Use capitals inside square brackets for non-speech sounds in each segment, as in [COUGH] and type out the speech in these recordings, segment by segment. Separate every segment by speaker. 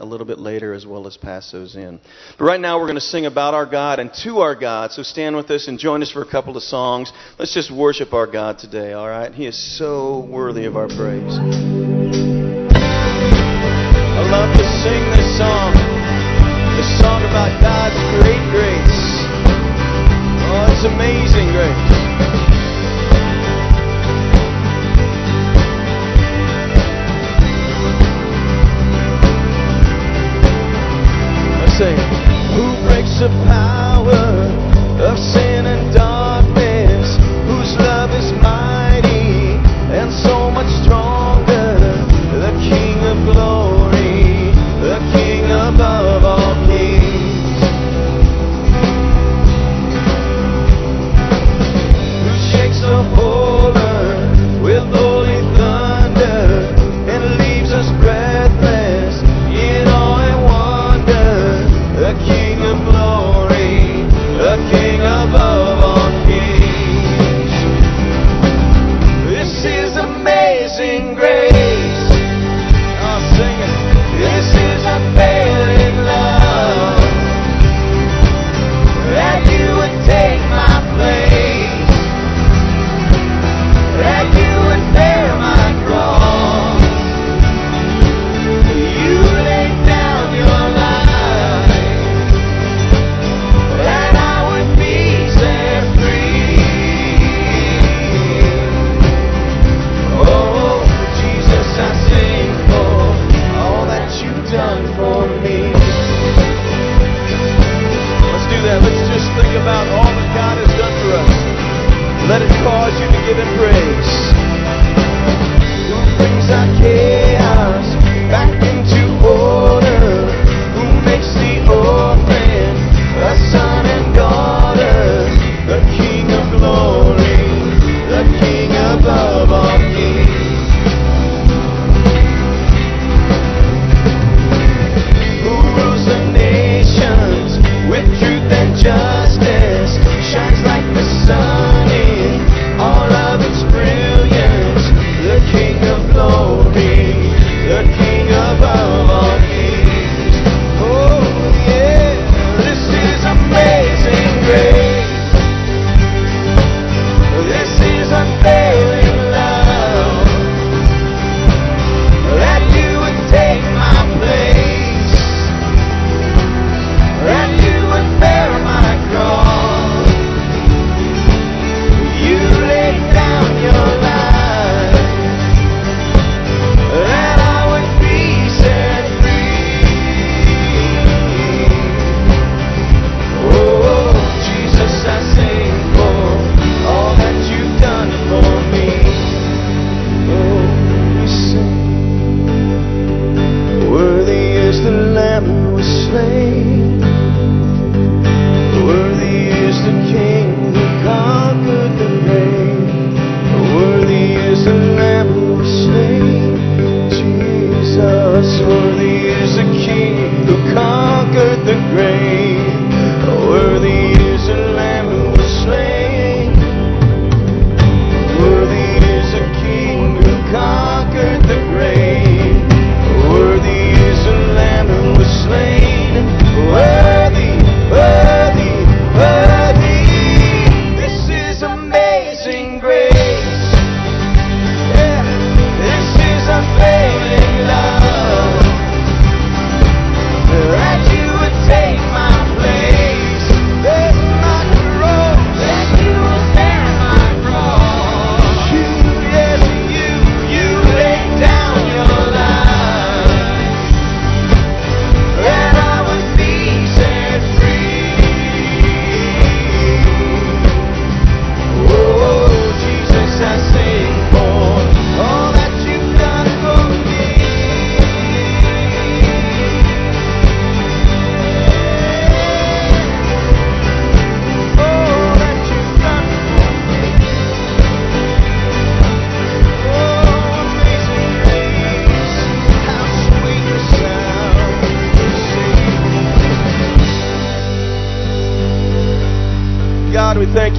Speaker 1: a little bit later as well as pass those in. But right now we're going to sing about our God and to our God. So stand with us and join us for a couple of songs. Let's just worship our God today, all right? He is so worthy of our praise. I love to sing this song, this song about God's great grace. Oh, it's amazing grace. of power.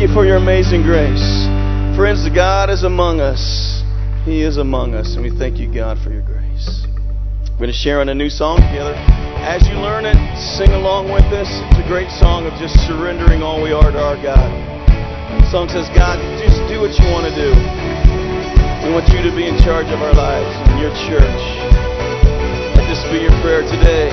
Speaker 1: you for your amazing grace. Friends, God is among us. He is among us, and we thank you, God, for your grace.
Speaker 2: We're going to share on a new song together. As you learn it, sing along with us. It's a great song of just surrendering all we are to our God. The song says, God, just do what you want to do. We want you to be in charge of our lives and your church. Let this be your prayer today.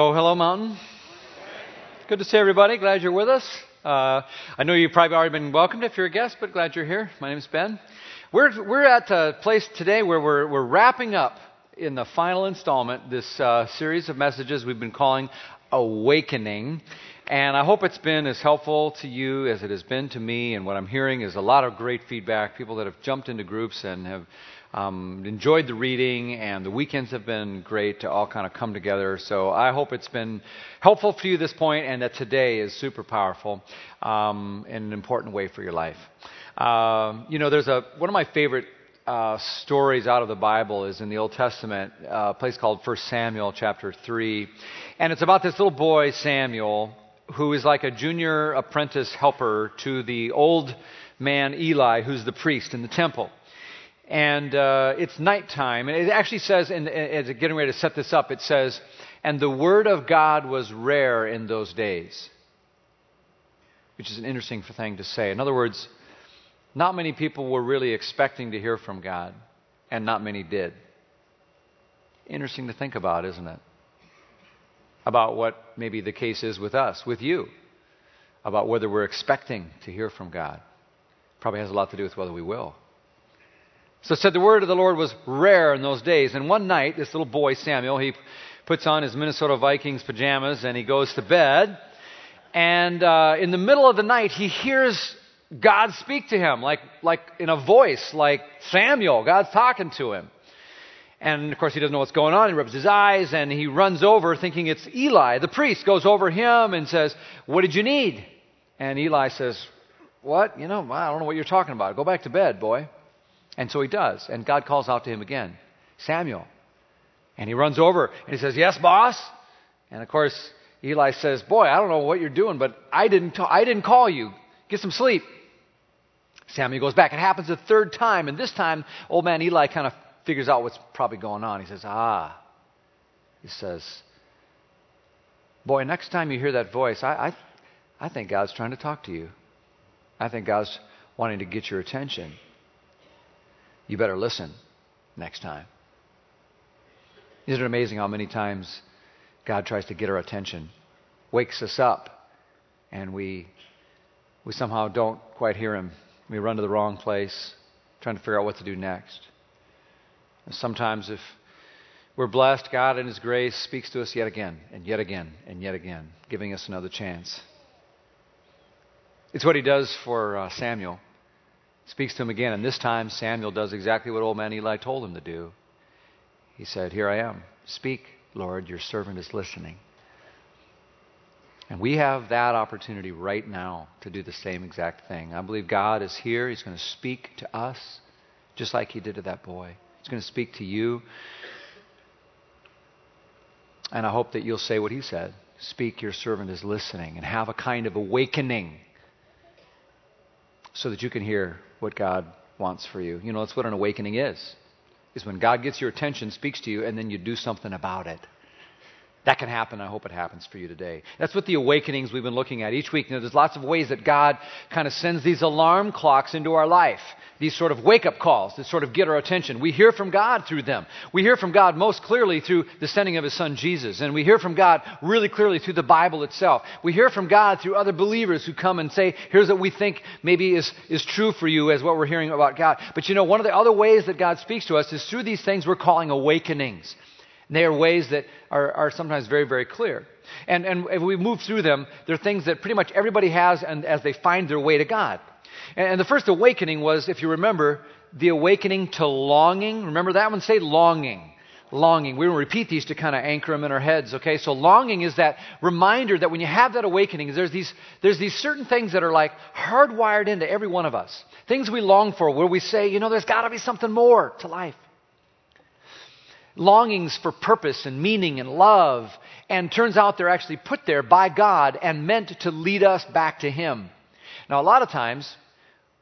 Speaker 3: So, hello, Mountain. Good to see everybody. Glad you're with us. Uh, I know you've probably already been welcomed if you're a guest, but glad you're here. My name is Ben. We're, we're at a place today where we're, we're wrapping up in the final installment this uh, series of messages we've been calling Awakening. And I hope it's been as helpful to you as it has been to me. And what I'm hearing is a lot of great feedback. People that have jumped into groups and have um, enjoyed the reading, and the weekends have been great to all kind of come together. So I hope it's been helpful for you this point, and that today is super powerful um, in an important way for your life. Um, you know, there's a one of my favorite uh, stories out of the Bible is in the Old Testament, uh, a place called 1 Samuel chapter 3. And it's about this little boy, Samuel, who is like a junior apprentice helper to the old man, Eli, who's the priest in the temple. And uh, it's nighttime. And it actually says, in, as getting ready to set this up, it says, and the word of God was rare in those days. Which is an interesting thing to say. In other words, not many people were really expecting to hear from God, and not many did. Interesting to think about, isn't it? About what maybe the case is with us, with you, about whether we're expecting to hear from God. Probably has a lot to do with whether we will. So it said the word of the Lord was rare in those days. And one night, this little boy, Samuel, he puts on his Minnesota Vikings pajamas and he goes to bed. And uh, in the middle of the night, he hears God speak to him, like, like in a voice, like Samuel. God's talking to him. And of course, he doesn't know what's going on. He rubs his eyes and he runs over thinking it's Eli. The priest goes over him and says, What did you need? And Eli says, What? You know, I don't know what you're talking about. Go back to bed, boy. And so he does. And God calls out to him again, Samuel. And he runs over and he says, Yes, boss. And of course, Eli says, Boy, I don't know what you're doing, but I didn't, I didn't call you. Get some sleep. Samuel goes back. It happens a third time, and this time, old man Eli kind of figures out what's probably going on. He says, Ah. He says, Boy, next time you hear that voice, I, I, I think God's trying to talk to you. I think God's wanting to get your attention. You better listen next time. Isn't it amazing how many times God tries to get our attention, wakes us up, and we, we somehow don't quite hear Him we run to the wrong place, trying to figure out what to do next. And sometimes, if we're blessed, God in His grace speaks to us yet again, and yet again, and yet again, giving us another chance. It's what He does for uh, Samuel. Speaks to him again, and this time Samuel does exactly what old man Eli told him to do. He said, Here I am. Speak, Lord, your servant is listening. And we have that opportunity right now to do the same exact thing. I believe God is here. He's going to speak to us just like He did to that boy. He's going to speak to you. And I hope that you'll say what He said Speak, your servant is listening, and have a kind of awakening so that you can hear what God wants for you. You know, that's what an awakening is. Is when God gets your attention, speaks to you, and then you do something about it. That can happen. I hope it happens for you today. That's what the awakenings we've been looking at each week. You know, there's lots of ways that God kind of sends these alarm clocks into our life. These sort of wake up calls that sort of get our attention. We hear from God through them. We hear from God most clearly through the sending of His Son Jesus. And we hear from God really clearly through the Bible itself. We hear from God through other believers who come and say, here's what we think maybe is, is true for you as what we're hearing about God. But you know, one of the other ways that God speaks to us is through these things we're calling awakenings. They are ways that are, are sometimes very, very clear. And, and if we move through them, they're things that pretty much everybody has and as they find their way to God. And, and the first awakening was, if you remember, the awakening to longing. Remember that one? Say longing. Longing. We're going to repeat these to kind of anchor them in our heads, okay? So longing is that reminder that when you have that awakening, there's these, there's these certain things that are like hardwired into every one of us. Things we long for where we say, you know, there's got to be something more to life longings for purpose and meaning and love, and turns out they're actually put there by God and meant to lead us back to Him. Now, a lot of times,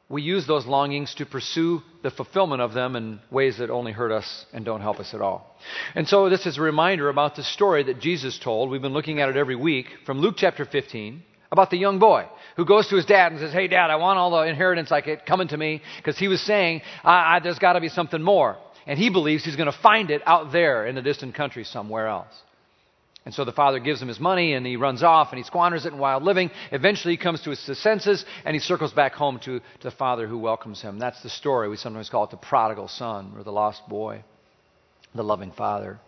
Speaker 3: we use those longings to pursue the fulfillment of them in ways that only hurt us and don't help us at all. And so, this is a reminder about the story that Jesus told. We've been looking at it every week from Luke chapter 15 about the young boy who goes to his dad and says, Hey, dad, I want all the inheritance I get coming to me because he was saying, I, I, There's got to be something more and he believes he's going to find it out there in a distant country somewhere else. And so the father gives him his money and he runs off and he squanders it in wild living. Eventually he comes to his senses and he circles back home to, to the father who welcomes him. That's the story. We sometimes call it the prodigal son or the lost boy, the loving father.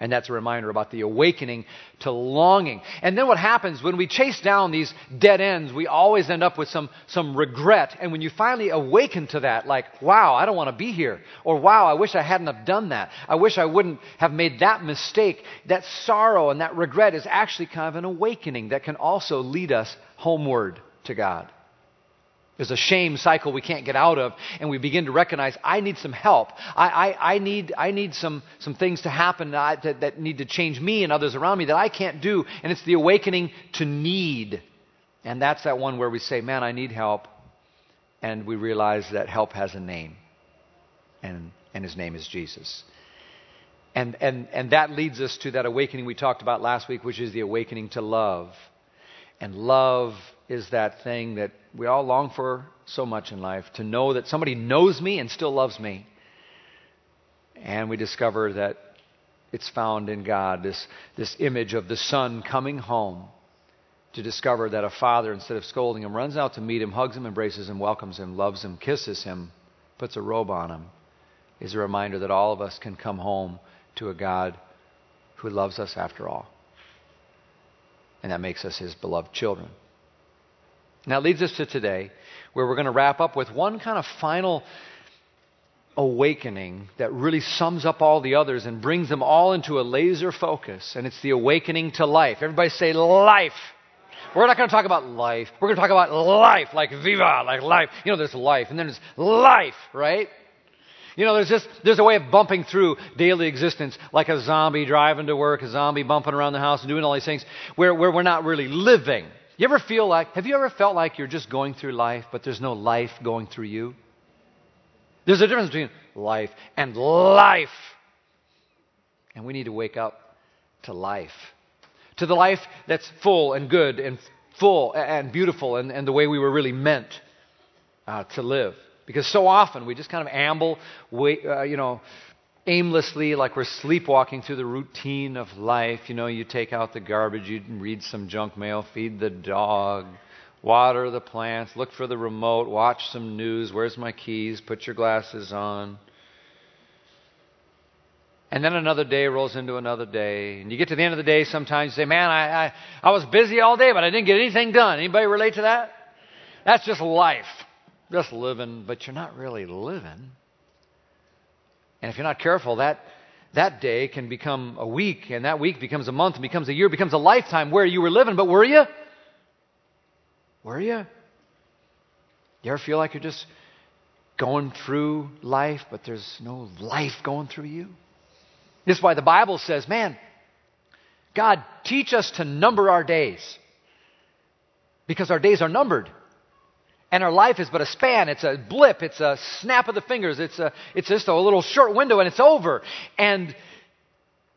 Speaker 3: And that's a reminder about the awakening to longing. And then what happens when we chase down these dead ends, we always end up with some, some regret. And when you finally awaken to that, like, wow, I don't want to be here. Or wow, I wish I hadn't have done that. I wish I wouldn't have made that mistake. That sorrow and that regret is actually kind of an awakening that can also lead us homeward to God. There's a shame cycle we can't get out of, and we begin to recognize I need some help. I, I, I need, I need some, some things to happen that, that, that need to change me and others around me that I can't do. And it's the awakening to need. And that's that one where we say, Man, I need help. And we realize that help has a name, and, and his name is Jesus. And, and, and that leads us to that awakening we talked about last week, which is the awakening to love. And love is that thing that we all long for so much in life to know that somebody knows me and still loves me. And we discover that it's found in God, this, this image of the son coming home to discover that a father, instead of scolding him, runs out to meet him, hugs him, embraces him, welcomes him, loves him, kisses him, puts a robe on him, is a reminder that all of us can come home to a God who loves us after all. And that makes us his beloved children. That leads us to today, where we're going to wrap up with one kind of final awakening that really sums up all the others and brings them all into a laser focus. And it's the awakening to life. Everybody say life. We're not going to talk about life. We're going to talk about life, like viva, like life. You know, there's life, and then there's life, right? You know, there's just there's a way of bumping through daily existence, like a zombie driving to work, a zombie bumping around the house and doing all these things, where, where we're not really living. You ever feel like, have you ever felt like you're just going through life, but there's no life going through you? There's a difference between life and life. And we need to wake up to life. To the life that's full and good and full and beautiful and, and the way we were really meant uh, to live. Because so often we just kind of amble, wait, uh, you know, aimlessly, like we're sleepwalking through the routine of life. You know, you take out the garbage, you read some junk mail, feed the dog, water the plants, look for the remote, watch some news. Where's my keys? Put your glasses on. And then another day rolls into another day. And you get to the end of the day, sometimes you say, Man, I, I, I was busy all day, but I didn't get anything done. Anybody relate to that? That's just life. Just living, but you're not really living. And if you're not careful, that, that day can become a week, and that week becomes a month, and becomes a year, becomes a lifetime where you were living. But were you? Were you? You ever feel like you're just going through life, but there's no life going through you? This is why the Bible says, man, God, teach us to number our days. Because our days are numbered. And our life is but a span. It's a blip. It's a snap of the fingers. It's, a, it's just a little short window and it's over. And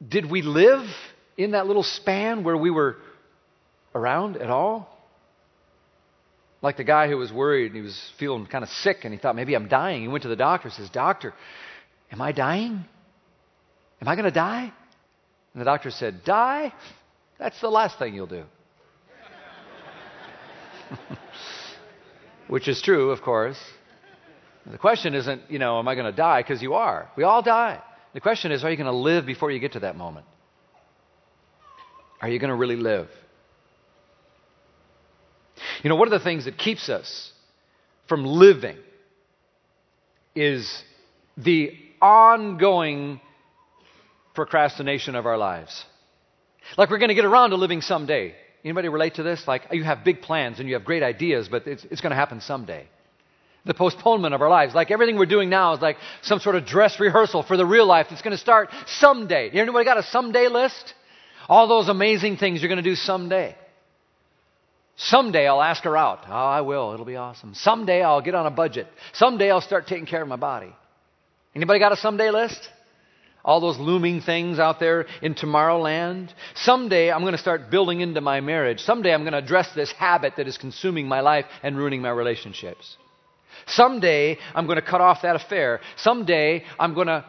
Speaker 3: did we live in that little span where we were around at all? Like the guy who was worried and he was feeling kind of sick and he thought, maybe I'm dying. He went to the doctor and says, Doctor, am I dying? Am I going to die? And the doctor said, Die? That's the last thing you'll do. [LAUGHS] which is true, of course. The question isn't, you know, am I going to die? Because you are. We all die. The question is, are you going to live before you get to that moment? Are you going to really live? You know, one of the things that keeps us from living is the ongoing procrastination of our lives. Like we're going to get around to living someday. Anybody relate to this? Like you have big plans and you have great ideas, but it's, it's going to happen someday. The postponement of our lives, like everything we're doing now, is like some sort of dress rehearsal for the real life that's going to start someday. Anybody got a someday list? All those amazing things you're going to do someday. Someday I'll ask her out. Oh, I will. It'll be awesome. Someday I'll get on a budget. Someday I'll start taking care of my body. Anybody got a someday list? All those looming things out there in Tomorrowland. Someday I'm going to start building into my marriage. Someday I'm going to address this habit that is consuming my life and ruining my relationships. Someday I'm going to cut off that affair. Someday I'm going to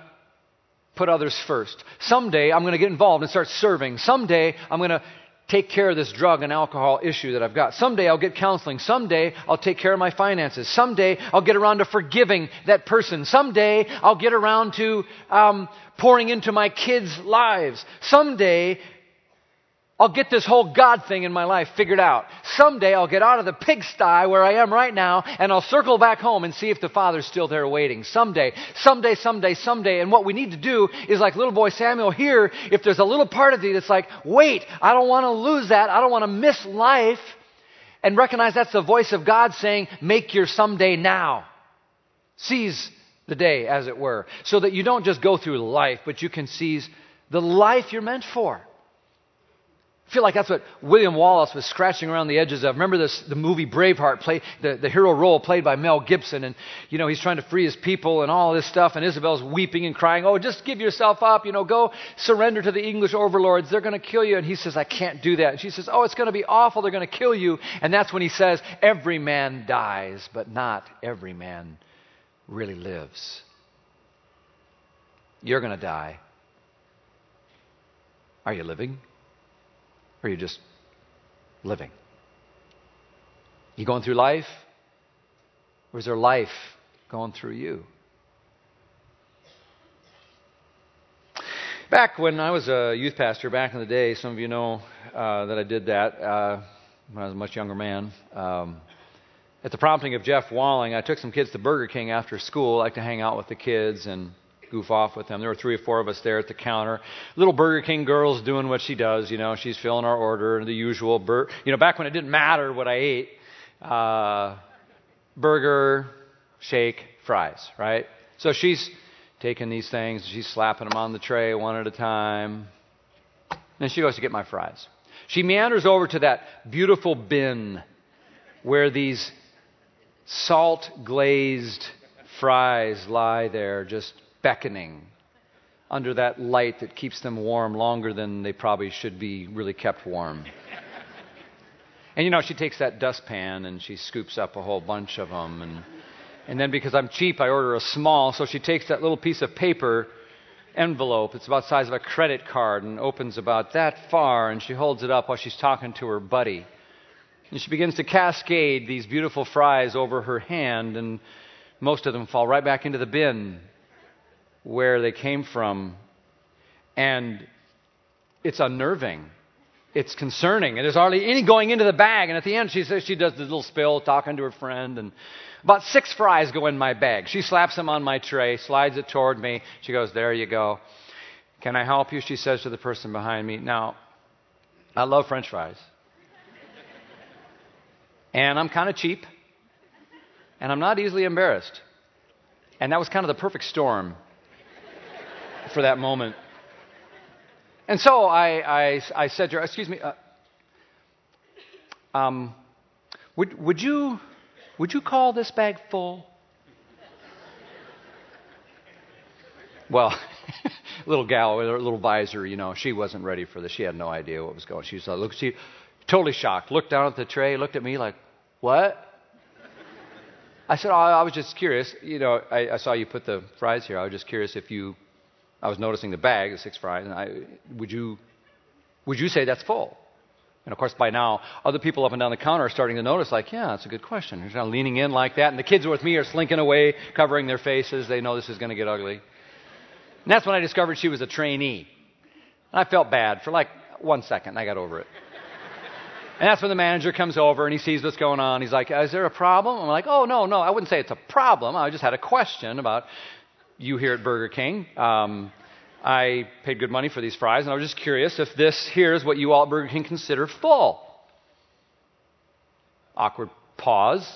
Speaker 3: put others first. Someday I'm going to get involved and start serving. Someday I'm going to take care of this drug and alcohol issue that I've got. Someday I'll get counseling. Someday I'll take care of my finances. Someday I'll get around to forgiving that person. Someday I'll get around to um, pouring into my kids' lives. Someday I'll get this whole God thing in my life figured out. Someday I'll get out of the pigsty where I am right now and I'll circle back home and see if the Father's still there waiting. Someday, someday, someday, someday. And what we need to do is like little boy Samuel here, if there's a little part of you that's like, wait, I don't want to lose that. I don't want to miss life. And recognize that's the voice of God saying, make your someday now. Seize the day, as it were. So that you don't just go through life, but you can seize the life you're meant for. I feel like that's what William Wallace was scratching around the edges of. Remember this, the movie Braveheart, play, the, the hero role played by Mel Gibson, and you know he's trying to free his people and all this stuff, and Isabel's weeping and crying, "Oh, just give yourself up, you know, go surrender to the English overlords. They're going to kill you." And he says, "I can't do that." And she says, "Oh, it's going to be awful. They're going to kill you." And that's when he says, "Every man dies, but not every man really lives. You're going to die. Are you living?" Or are you just living? You going through life? Or is there life going through you? Back when I was a youth pastor, back in the day, some of you know uh, that I did that uh, when I was a much younger man. Um, at the prompting of Jeff Walling, I took some kids to Burger King after school. I like to hang out with the kids and goof off with them. There were three or four of us there at the counter. Little Burger King girl's doing what she does. You know, she's filling our order, the usual. Bur- you know, back when it didn't matter what I ate, uh, burger, shake, fries, right? So she's taking these things, she's slapping them on the tray one at a time. Then she goes to get my fries. She meanders over to that beautiful bin where these salt glazed fries lie there, just beckoning under that light that keeps them warm longer than they probably should be really kept warm. and you know, she takes that dustpan and she scoops up a whole bunch of them. And, and then because I'm cheap, I order a small. So she takes that little piece of paper envelope. It's about the size of a credit card and opens about that far. And she holds it up while she's talking to her buddy. And she begins to cascade these beautiful fries over her hand. And most of them fall right back into the bin where they came from. And it's unnerving. It's concerning. And there's hardly any going into the bag. And at the end, she says she does this little spill, talking to her friend. And about six fries go in my bag. She slaps them on my tray, slides it toward me. She goes, There you go. Can I help you? She says to the person behind me. Now, I love french fries. and I'm kind of cheap. And I'm not easily embarrassed. And that was kind of the perfect storm for that moment. And so I, I, I said to her, Excuse me, uh, um, would, would, you, would you call this bag full? Well, [LAUGHS] little gal with her little visor, you know, she wasn't ready for this. She had no idea what was going. On. She was like, look, she totally shocked. Looked down at the tray, looked at me like, what? I said, oh, I was just curious. You know, I, I saw you put the fries here. I was just curious if you I was noticing the bag, the six fries, and I, would you, would you say that's full? And of course, by now, other people up and down the counter are starting to notice, like, yeah, that's a good question. They're kind of leaning in like that, and the kids with me are slinking away, covering their faces. They know this is going to get ugly. And that's when I discovered she was a trainee. And I felt bad for like one second. I got over it. And that's when the manager comes over and he sees what's going on. He's like, Is there a problem? I'm like, Oh, no, no. I wouldn't say it's a problem. I just had a question about you here at Burger King. Um, I paid good money for these fries, and I was just curious if this here is what you all at Burger King consider full. Awkward pause.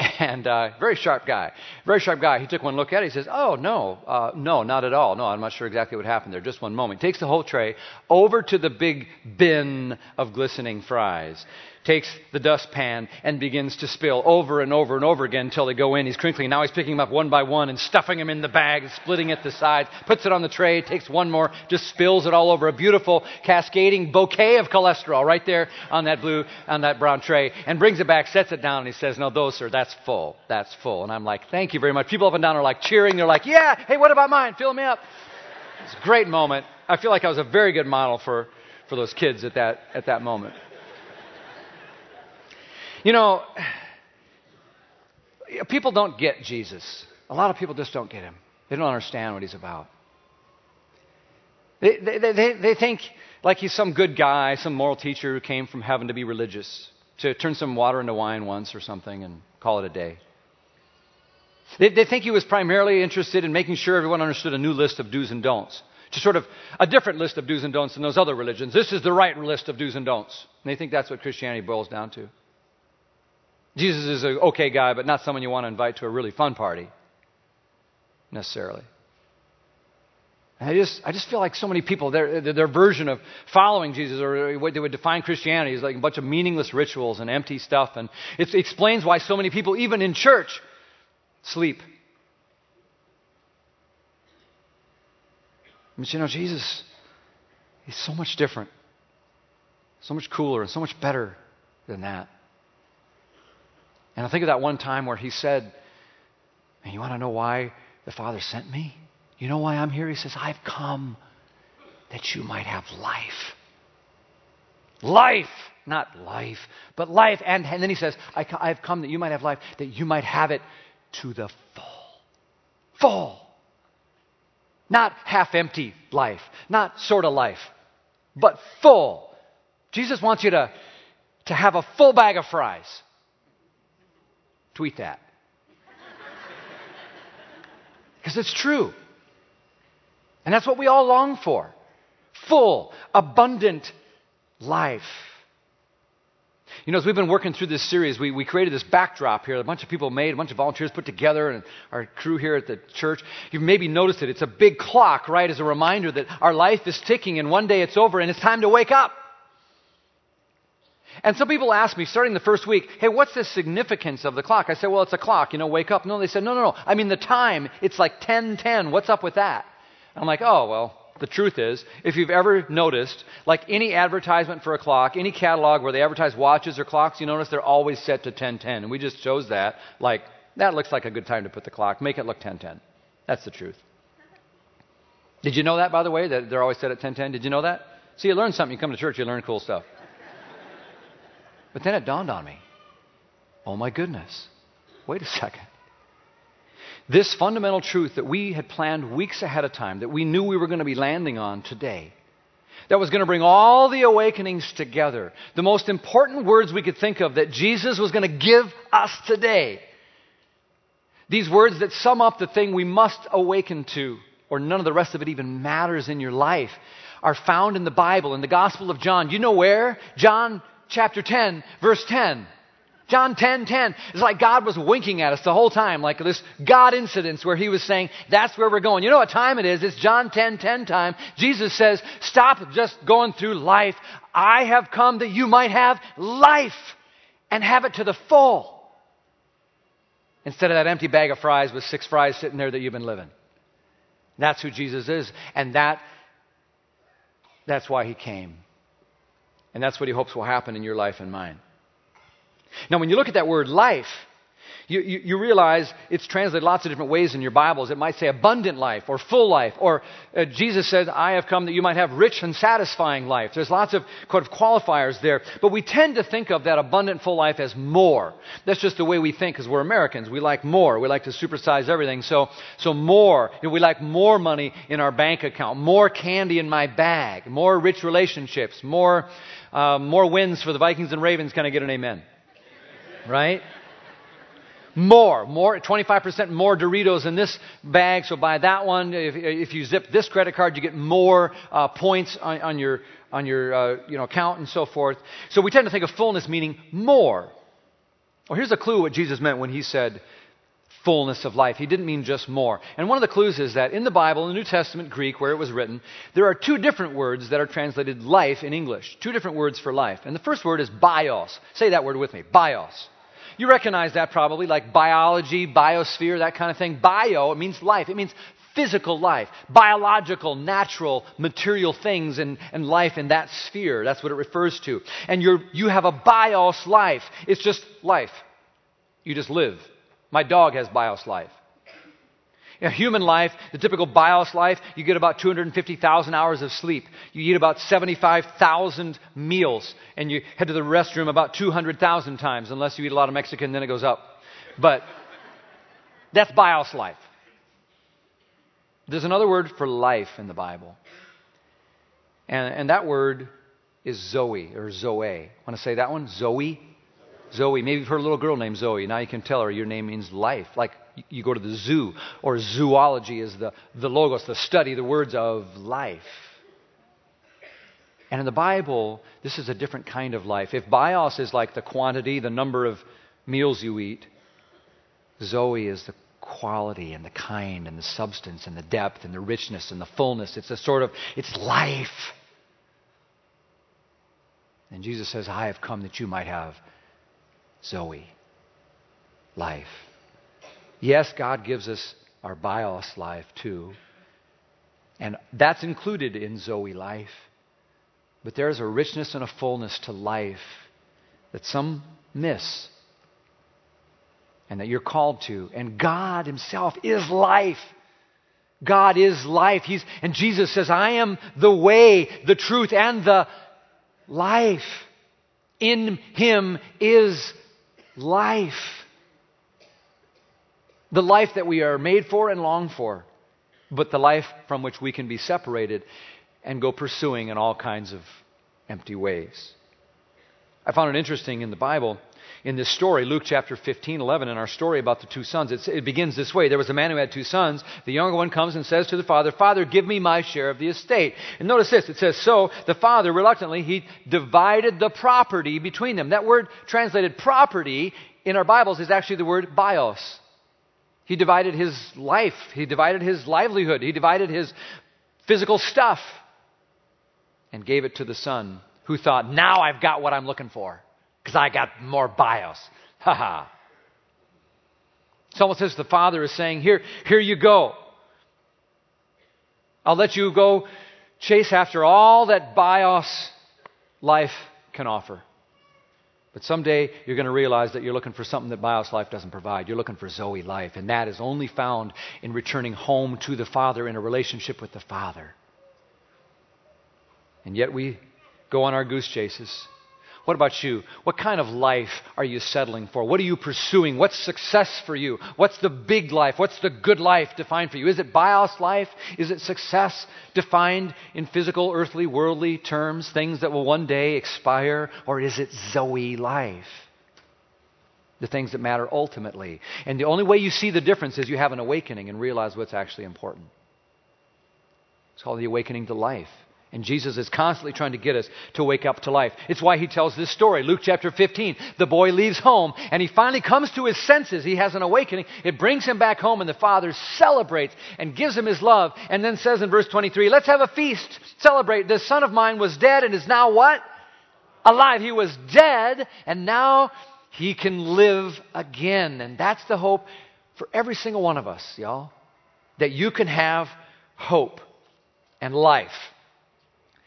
Speaker 3: [LAUGHS] And uh, very sharp guy, very sharp guy. He took one look at it. He says, "Oh no, uh, no, not at all. No, I'm not sure exactly what happened there. Just one moment." Takes the whole tray over to the big bin of glistening fries takes the dustpan and begins to spill over and over and over again until they go in. He's crinkling. Now he's picking them up one by one and stuffing them in the bag, splitting it the sides, puts it on the tray, takes one more, just spills it all over a beautiful cascading bouquet of cholesterol right there on that blue, on that brown tray, and brings it back, sets it down, and he says, No, those, sir, that's full. That's full. And I'm like, Thank you very much. People up and down are like cheering. They're like, Yeah, hey, what about mine? Fill me up. It's a great moment. I feel like I was a very good model for for those kids at that, at that moment. You know, people don't get Jesus. A lot of people just don't get him. They don't understand what he's about. They, they, they, they think like he's some good guy, some moral teacher who came from heaven to be religious, to turn some water into wine once or something and call it a day. They, they think he was primarily interested in making sure everyone understood a new list of do's and don'ts. Just sort of a different list of do's and don'ts than those other religions. This is the right list of do's and don'ts. And they think that's what Christianity boils down to. Jesus is an okay guy, but not someone you want to invite to a really fun party, necessarily. And I just, I just feel like so many people, their, their version of following Jesus, or what they would define Christianity, is like a bunch of meaningless rituals and empty stuff. And it explains why so many people, even in church, sleep. But you know, Jesus, He's so much different, so much cooler, and so much better than that. And I think of that one time where He said, and you want to know why the Father sent me? You know why I'm here? He says, I've come that you might have life. Life, not life, but life. And, and then he says, I, I've come that you might have life, that you might have it to the full. Full. Not half empty life, not sort of life, but full. Jesus wants you to, to have a full bag of fries. Tweet that. Because it's true. And that's what we all long for full, abundant life. You know, as we've been working through this series, we, we created this backdrop here. A bunch of people made, a bunch of volunteers put together, and our crew here at the church. You've maybe noticed it. It's a big clock, right, as a reminder that our life is ticking, and one day it's over, and it's time to wake up. And some people ask me, starting the first week, hey, what's the significance of the clock? I said, well, it's a clock, you know, wake up. No, they said, no, no, no. I mean, the time, it's like 1010. What's up with that? I'm like, oh, well, the truth is, if you've ever noticed, like any advertisement for a clock, any catalog where they advertise watches or clocks, you notice they're always set to 1010. And we just chose that. Like, that looks like a good time to put the clock. Make it look 1010. That's the truth. Did you know that, by the way, that they're always set at 1010? Did you know that? See, you learn something. You come to church, you learn cool stuff. But then it dawned on me oh my goodness, wait a [LAUGHS] second. This fundamental truth that we had planned weeks ahead of time, that we knew we were going to be landing on today, that was going to bring all the awakenings together, the most important words we could think of that Jesus was going to give us today. These words that sum up the thing we must awaken to, or none of the rest of it even matters in your life, are found in the Bible, in the Gospel of John. You know where? John chapter 10, verse 10. John 10 10. It's like God was winking at us the whole time, like this God incidents where he was saying, That's where we're going. You know what time it is? It's John 10 10 time. Jesus says, Stop just going through life. I have come that you might have life and have it to the full. Instead of that empty bag of fries with six fries sitting there that you've been living. That's who Jesus is. And that, that's why he came. And that's what he hopes will happen in your life and mine. Now, when you look at that word life, you, you, you, realize it's translated lots of different ways in your Bibles. It might say abundant life or full life, or uh, Jesus says, I have come that you might have rich and satisfying life. There's lots of of qualifiers there. But we tend to think of that abundant, full life as more. That's just the way we think because we're Americans. We like more. We like to supersize everything. So, so more. You know, we like more money in our bank account, more candy in my bag, more rich relationships, more, uh, more wins for the Vikings and Ravens. Can I get an amen? right? More, more, 25% more Doritos in this bag. So buy that one. If, if you zip this credit card, you get more uh, points on, on, your on your uh, you know account and so forth. So we tend to think of fullness meaning more. Well, here's a clue what Jesus meant when he said fullness of life. He didn't mean just more. And one of the clues is that in the Bible, in the New Testament Greek, where it was written, there are two different words that are translated life in English. Two different words for life. And the first word is bios. Say that word with me. Bios. You recognize that probably, like biology, biosphere, that kind of thing. Bio, it means life. It means physical life, biological, natural, material things and, and life in that sphere. That's what it refers to. And you're, you have a bios life. It's just life. You just live. My dog has bios life. A human life, the typical BIOS life, you get about 250,000 hours of sleep. You eat about 75,000 meals, and you head to the restroom about 200,000 times, unless you eat a lot of Mexican, then it goes up. But that's BIOS life. There's another word for life in the Bible, and, and that word is Zoe or Zoe. Want to say that one? Zoe? Zoe. Maybe you've heard a little girl named Zoe. Now you can tell her your name means life. Like you go to the zoo, or zoology is the, the logos, the study, the words of life. And in the Bible, this is a different kind of life. If bios is like the quantity, the number of meals you eat, Zoe is the quality and the kind and the substance and the depth and the richness and the fullness. It's a sort of, it's life. And Jesus says, I have come that you might have Zoe, life. Yes, God gives us our bios life too. And that's included in Zoe life. But there's a richness and a fullness to life that some miss and that you're called to. And God Himself is life. God is life. He's, and Jesus says, I am the way, the truth, and the life. In Him is life. The life that we are made for and long for, but the life from which we can be separated and go pursuing in all kinds of empty ways. I found it interesting in the Bible in this story, Luke chapter 15, 11, in our story about the two sons. It's, it begins this way. There was a man who had two sons. The younger one comes and says to the father, Father, give me my share of the estate. And notice this. It says, So the father, reluctantly, he divided the property between them. That word translated property in our Bibles is actually the word bios. He divided his life. He divided his livelihood. He divided his physical stuff and gave it to the son who thought, now I've got what I'm looking for because I got more bios. Ha ha. Someone says the Father is saying, Here, here you go. I'll let you go chase after all that bios life can offer. But someday you're going to realize that you're looking for something that Bios life doesn't provide. You're looking for Zoe life, and that is only found in returning home to the Father in a relationship with the Father. And yet we go on our goose chases what about you? What kind of life are you settling for? What are you pursuing? What's success for you? What's the big life? What's the good life defined for you? Is it bios life? Is it success defined in physical, earthly, worldly terms, things that will one day expire? Or is it Zoe life? The things that matter ultimately. And the only way you see the difference is you have an awakening and realize what's actually important. It's called the awakening to life. And Jesus is constantly trying to get us to wake up to life. It's why he tells this story. Luke chapter 15. The boy leaves home and he finally comes to his senses. He has an awakening. It brings him back home and the father celebrates and gives him his love and then says in verse 23, let's have a feast. Celebrate. This son of mine was dead and is now what? Alive. He was dead and now he can live again. And that's the hope for every single one of us, y'all. That you can have hope and life.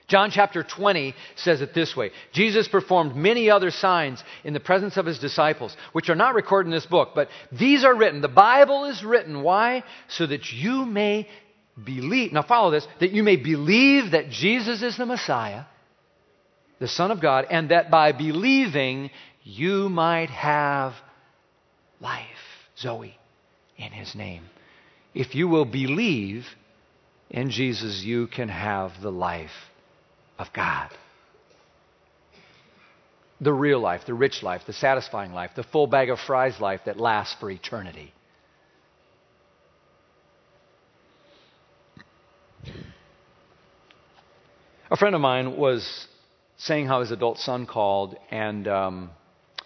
Speaker 3: John chapter 20 says it this way Jesus performed many other signs in the presence of his disciples, which are not recorded in this book, but these are written. The Bible is written. Why? So that you may believe. Now, follow this that you may believe that Jesus is the Messiah, the Son of God, and that by believing you might have life, Zoe, in his name. If you will believe in Jesus, you can have the life of God. The real life, the rich life, the satisfying life, the full bag of fries life that lasts for eternity. A friend of mine was saying how his adult son called and um,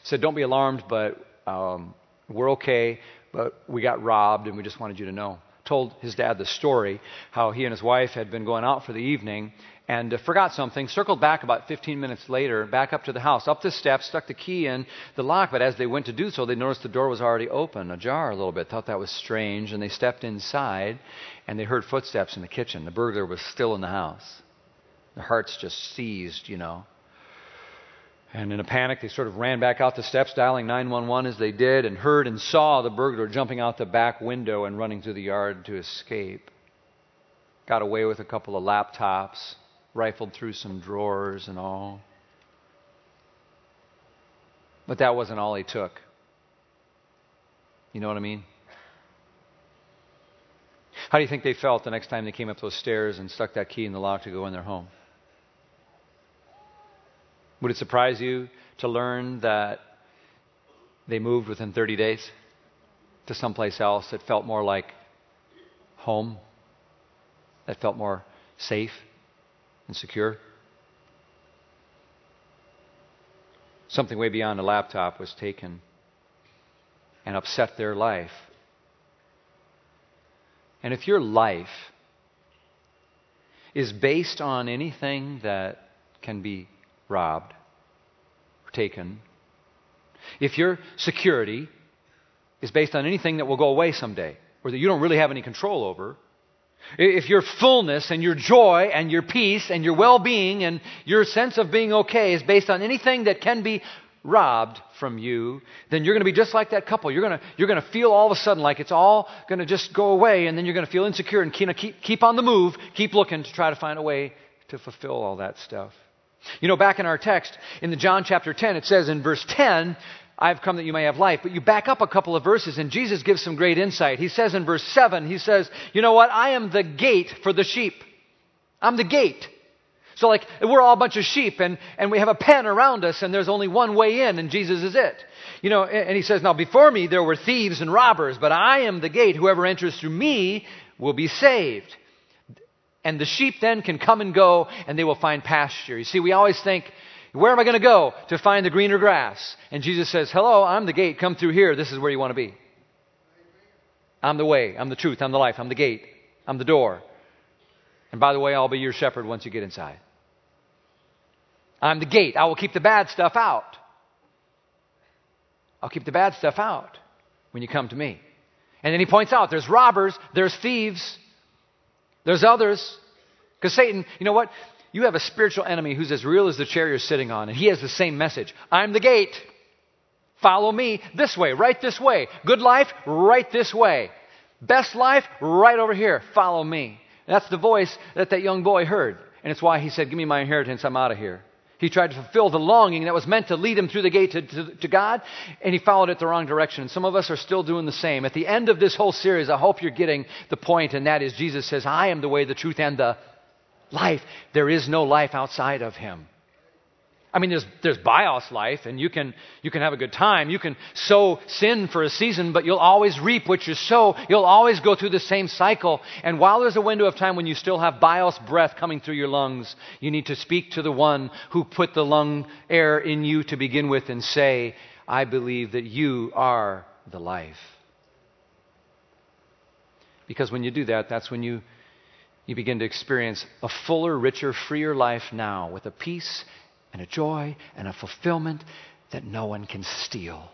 Speaker 3: said, Don't be alarmed, but um, we're okay, but we got robbed and we just wanted you to know. Told his dad the story, how he and his wife had been going out for the evening and uh, forgot something, circled back about 15 minutes later, back up to the house, up the steps, stuck the key in the lock, but as they went to do so, they noticed the door was already open, ajar a little bit, thought that was strange, and they stepped inside, and they heard footsteps in the kitchen. The burglar was still in the house. Their hearts just seized, you know. And in a panic, they sort of ran back out the steps, dialing 911 as they did, and heard and saw the burglar jumping out the back window and running through the yard to escape. Got away with a couple of laptops, rifled through some drawers and all. But that wasn't all he took. You know what I mean? How do you think they felt the next time they came up those stairs and stuck that key in the lock to go in their home? Would it surprise you to learn that they moved within 30 days to someplace else that felt more like home, that felt more safe and secure? Something way beyond a laptop was taken and upset their life. And if your life is based on anything that can be robbed, or taken, if your security is based on anything that will go away someday, or that you don't really have any control over, if your fullness and your joy and your peace and your well being and your sense of being okay is based on anything that can be robbed from you, then you're going to be just like that couple. You're going to, you're going to feel all of a sudden like it's all going to just go away, and then you're going to feel insecure and keep, keep on the move, keep looking to try to find a way to fulfill all that stuff. You know, back in our text, in the John chapter 10, it says in verse 10, I've come that you may have life. But you back up a couple of verses, and Jesus gives some great insight. He says in verse 7, He says, You know what? I am the gate for the sheep. I'm the gate. So, like, we're all a bunch of sheep, and, and we have a pen around us, and there's only one way in, and Jesus is it. You know, and he says, Now before me there were thieves and robbers, but I am the gate. Whoever enters through me will be saved. And the sheep then can come and go and they will find pasture. You see, we always think, where am I going to go to find the greener grass? And Jesus says, Hello, I'm the gate. Come through here. This is where you want to be. I'm the way. I'm the truth. I'm the life. I'm the gate. I'm the door. And by the way, I'll be your shepherd once you get inside. I'm the gate. I will keep the bad stuff out. I'll keep the bad stuff out when you come to me. And then he points out there's robbers, there's thieves, there's others. Because Satan, you know what? You have a spiritual enemy who's as real as the chair you're sitting on, and he has the same message I'm the gate. Follow me this way, right this way. Good life, right this way. Best life, right over here. Follow me. That's the voice that that young boy heard. And it's why he said, Give me my inheritance, I'm out of here. He tried to fulfill the longing that was meant to lead him through the gate to, to, to, God, and he followed it the wrong direction. And some of us are still doing the same. At the end of this whole series, I hope you're getting the point, and that is Jesus says, I am the way, the truth, and the life. There is no life outside of him. I mean, there's, there's bios life, and you can, you can have a good time. You can sow sin for a season, but you'll always reap what you sow. You'll always go through the same cycle. And while there's a window of time when you still have bios breath coming through your lungs, you need to speak to the one who put the lung air in you to begin with and say, I believe that you are the life. Because when you do that, that's when you, you begin to experience a fuller, richer, freer life now with a peace and a joy and a fulfillment that no one can steal.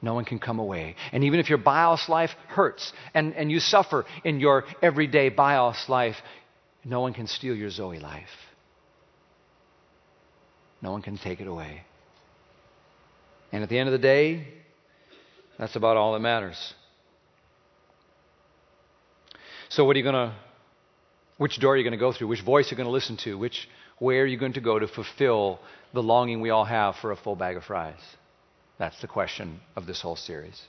Speaker 3: No one can come away. And even if your bios life hurts and, and you suffer in your everyday bios life, no one can steal your Zoe life. No one can take it away. And at the end of the day, that's about all that matters. So, what are you going to, which door are you going to go through? Which voice are you going to listen to? Which where are you going to go to fulfill the longing we all have for a full bag of fries? That's the question of this whole series.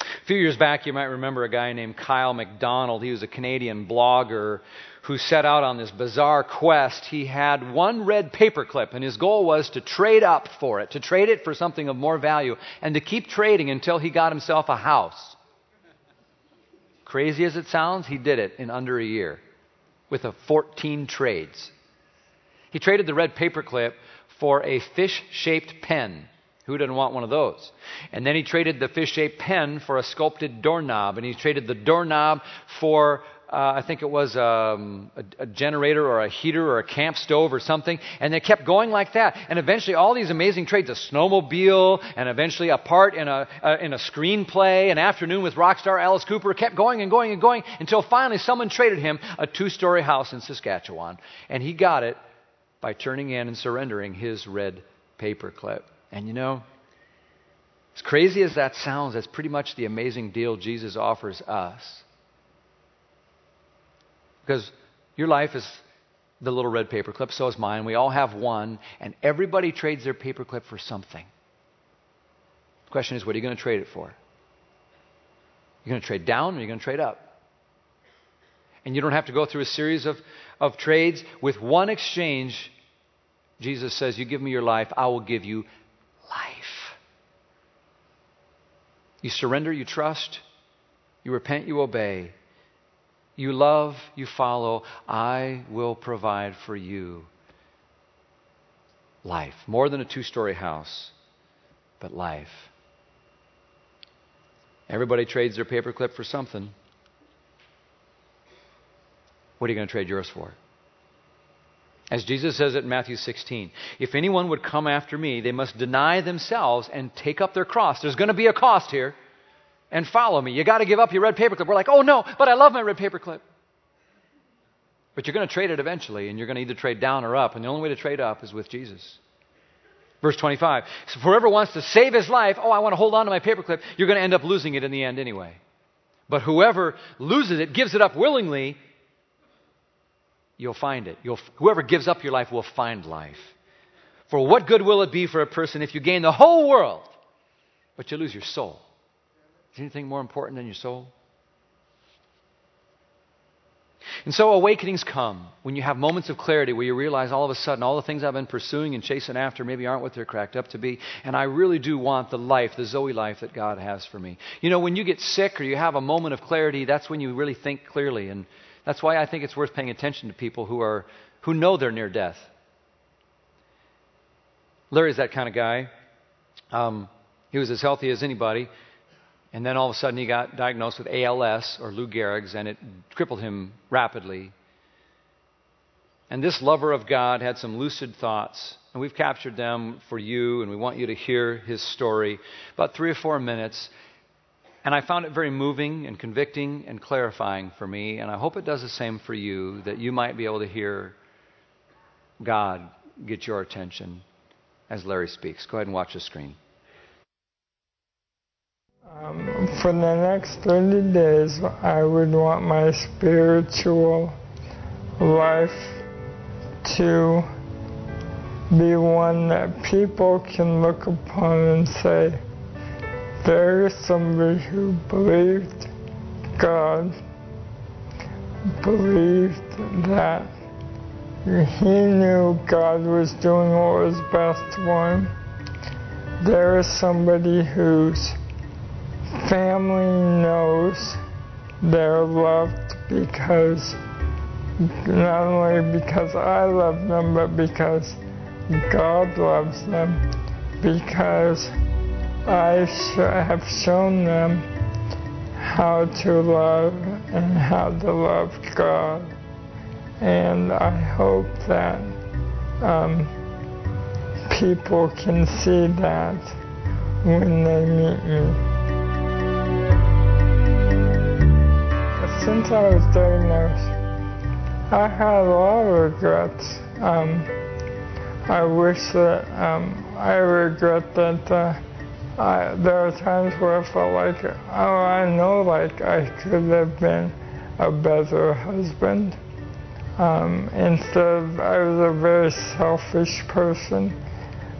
Speaker 3: A few years back, you might remember a guy named Kyle MacDonald. He was a Canadian blogger who set out on this bizarre quest. He had one red paperclip, and his goal was to trade up for it, to trade it for something of more value, and to keep trading until he got himself a house. Crazy as it sounds, he did it in under a year with a 14 trades. He traded the red paperclip for a fish shaped pen. Who doesn't want one of those? And then he traded the fish shaped pen for a sculpted doorknob. And he traded the doorknob for, uh, I think it was um, a, a, generator or a heater or a camp stove or something. And they kept going like that. And eventually, all these amazing trades a snowmobile, and eventually a part in a, uh, in a screenplay, an afternoon with rock star Alice Cooper kept going and going and going until finally someone traded him a two story house in Saskatchewan. And he got it by turning in and surrendering his red paperclip. And you know, as crazy as that sounds, that's pretty much the amazing deal Jesus offers us. Because your life is the little red paperclip, so is mine. We all have one, and everybody trades their paperclip for something. The question is, what are you going to trade it for? You're going to trade down or you're going to trade up? And you don't have to go through a series of, of trades. With one exchange, Jesus says, You give me your life, I will give you life. You surrender, you trust, you repent, you obey. You love, you follow. I will provide for you life. More than a two story house, but life. Everybody trades their paperclip for something. What are you going to trade yours for? As Jesus says it in Matthew 16, if anyone would come after me, they must deny themselves and take up their cross. There's going to be a cost here. And follow me. You got to give up your red paperclip. We're like, oh no, but I love my red paperclip. But you're going to trade it eventually, and you're going to either trade down or up. And the only way to trade up is with Jesus. Verse 25. So whoever wants to save his life, oh, I want to hold on to my paperclip, you're going to end up losing it in the end anyway. But whoever loses it, gives it up willingly, you'll find it. You'll, whoever gives up your life will find life. For what good will it be for a person if you gain the whole world, but you lose your soul? Is anything more important than your soul? And so awakenings come when you have moments of clarity where you realize all of a sudden all the things I've been pursuing and chasing after maybe aren't what they're cracked up to be. And I really do want the life, the Zoe life that God has for me. You know, when you get sick or you have a moment of clarity, that's when you really think clearly. And that's why I think it's worth paying attention to people who are who know they're near death. Larry's that kind of guy. Um, he was as healthy as anybody. And then all of a sudden he got diagnosed with ALS or Lou Gehrig's, and it crippled him rapidly. And this lover of God had some lucid thoughts, and we've captured them for you, and we want you to hear his story. About three or four minutes. And I found it very moving and convicting and clarifying for me, and I hope it does the same for you, that you might be able to hear God get your attention as Larry speaks. Go ahead and watch the screen.
Speaker 4: Um, for the next 30 days, I would want my spiritual life to be one that people can look upon and say, there is somebody who believed God, believed that he knew God was doing what was best for him. There is somebody who's family knows they're loved because not only because I love them, but because God loves them, because I have shown them how to love and how to love God. And I hope that um, people can see that when they meet me. Since I was diagnosed, I had a lot of regrets. Um, I wish that um, I regret that uh, I, there are times where I felt like, oh, I know, like I could have been a better husband. Um, instead I was a very selfish person.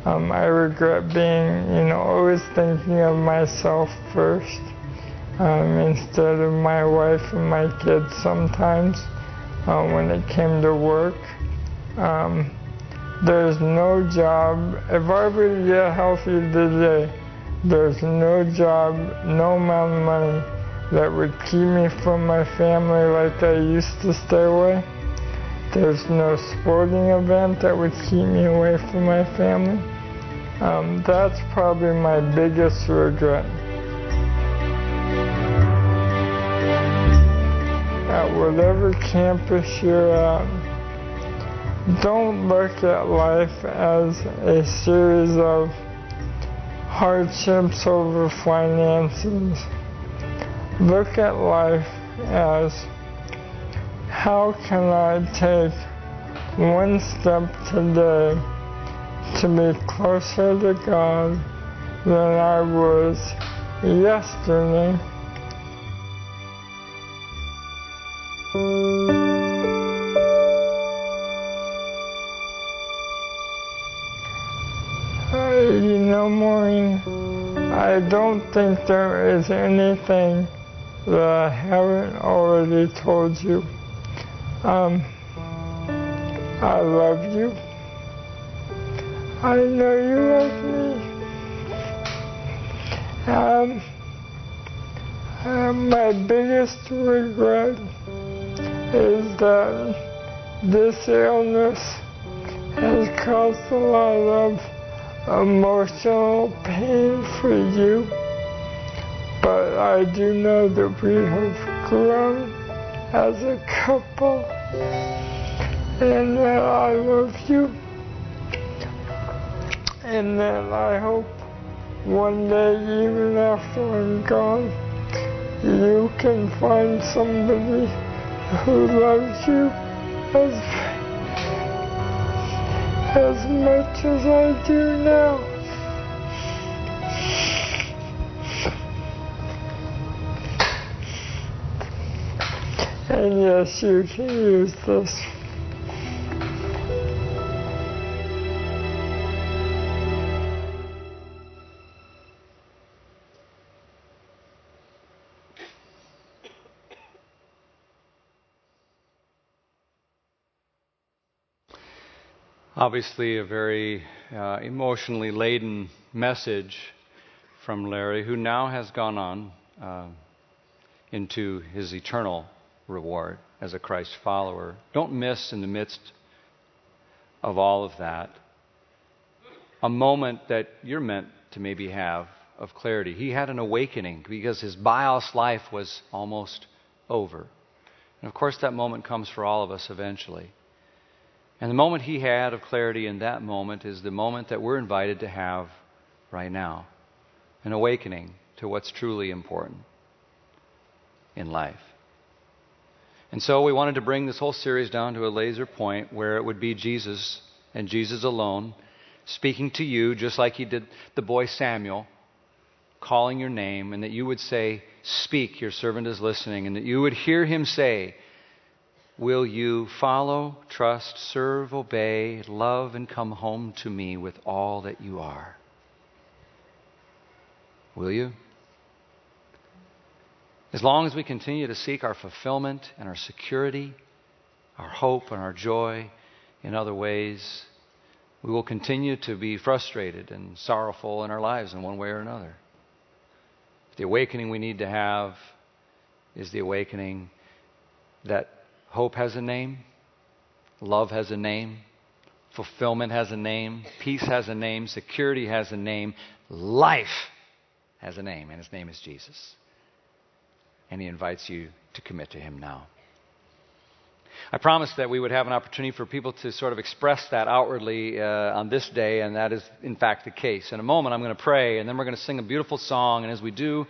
Speaker 4: Um, I regret being, you know, always thinking of myself first um, instead of my wife and my kids sometimes uh, when it came to work. Um, there's no job. If I were to get healthy today, there's no job, no amount of money that would keep me from my family like I used to stay away. There's no sporting event that would keep me away from my family. Um, that's probably my biggest regret. At whatever campus you're at, don't look at life as a series of hardships over finances. Look at life as how can I take one step today to be closer to God than I was yesterday. I don't think there is anything that I haven't already told you. Um, I love you. I know you love me. Um, my biggest regret is that this illness has caused a lot of emotional pain for you, but I do know that we have grown as a couple and that I love you and that I hope one day, even after I'm gone, you can find somebody who loves you as as much as I do now. And yes, you can use this.
Speaker 3: Obviously, a very uh, emotionally laden message from Larry, who now has gone on uh, into his eternal reward as a Christ follower. Don't miss in the midst of all of that a moment that you're meant to maybe have of clarity. He had an awakening because his bios life was almost over. And of course, that moment comes for all of us eventually. And the moment he had of clarity in that moment is the moment that we're invited to have right now an awakening to what's truly important in life. And so we wanted to bring this whole series down to a laser point where it would be Jesus and Jesus alone speaking to you, just like he did the boy Samuel, calling your name, and that you would say, Speak, your servant is listening, and that you would hear him say, Will you follow, trust, serve, obey, love, and come home to me with all that you are? Will you? As long as we continue to seek our fulfillment and our security, our hope and our joy in other ways, we will continue to be frustrated and sorrowful in our lives in one way or another. The awakening we need to have is the awakening that Hope has a name. Love has a name. Fulfillment has a name. Peace has a name. Security has a name. Life has a name, and his name is Jesus. And he invites you to commit to him now. I promised that we would have an opportunity for people to sort of express that outwardly uh, on this day, and that is, in fact, the case. In a moment, I'm going to pray, and then we're going to sing a beautiful song. And as we do,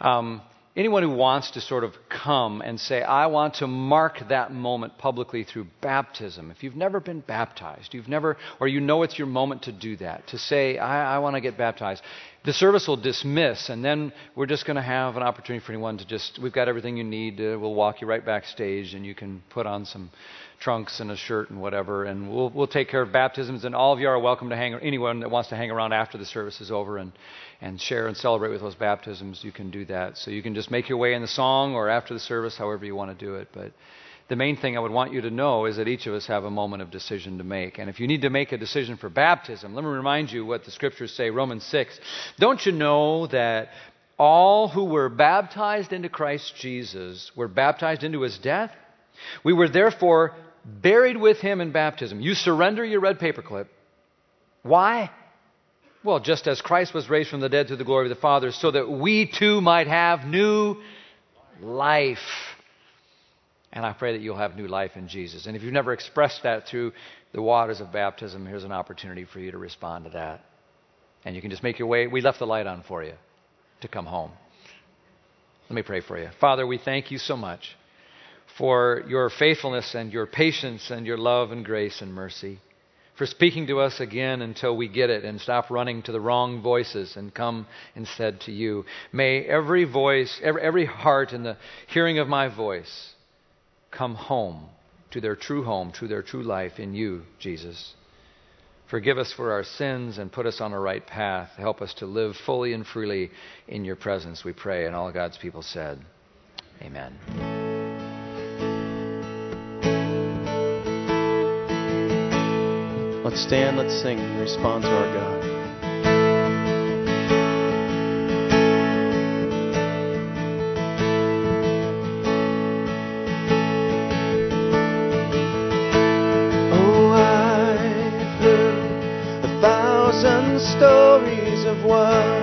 Speaker 3: um, anyone who wants to sort of come and say, I want to mark that moment publicly through baptism, if you've never been baptized, you've never, or you know it's your moment to do that, to say, I, I want to get baptized, the service will dismiss, and then we're just going to have an opportunity for anyone to just, we've got everything you need. Uh, we'll walk you right backstage, and you can put on some trunks and a shirt and whatever, and we'll, we'll take care of baptisms. And all of you are welcome to hang, anyone that wants to hang around after the service is over and, and share and celebrate with those baptisms, you can do that. So you can just make your way in the song or after the service, however you want to do it. But the main thing I would want you to know is that each of us have a moment of decision to make. And if you need to make a decision for baptism, let me remind you what the scriptures say, Romans 6. Don't you know that all who were baptized into Christ Jesus were baptized into his death? We were therefore buried with him in baptism. You surrender your red paperclip. Why? Well, just as Christ was raised from the dead to the glory of the Father, so that we too might have new life. And I pray that you'll have new life in Jesus. And if you've never expressed that through the waters of baptism, here's an opportunity for you to respond to that. And you can just make your way. We left the light on for you to come home. Let me pray for you. Father, we thank you so much for your faithfulness and your patience and your love and grace and mercy, for speaking to us again until we get it and stop running to the wrong voices and come instead to you. May every voice, every, heart in the hearing of my voice come home to their true home, to their true life in you, Jesus. Forgive us for our sins and put us on a right path. Help us to live fully and freely in your presence, we pray. And all God's people said, Amen.
Speaker 1: Let's stand, let's sing, and respond to our God. Oh, stories of what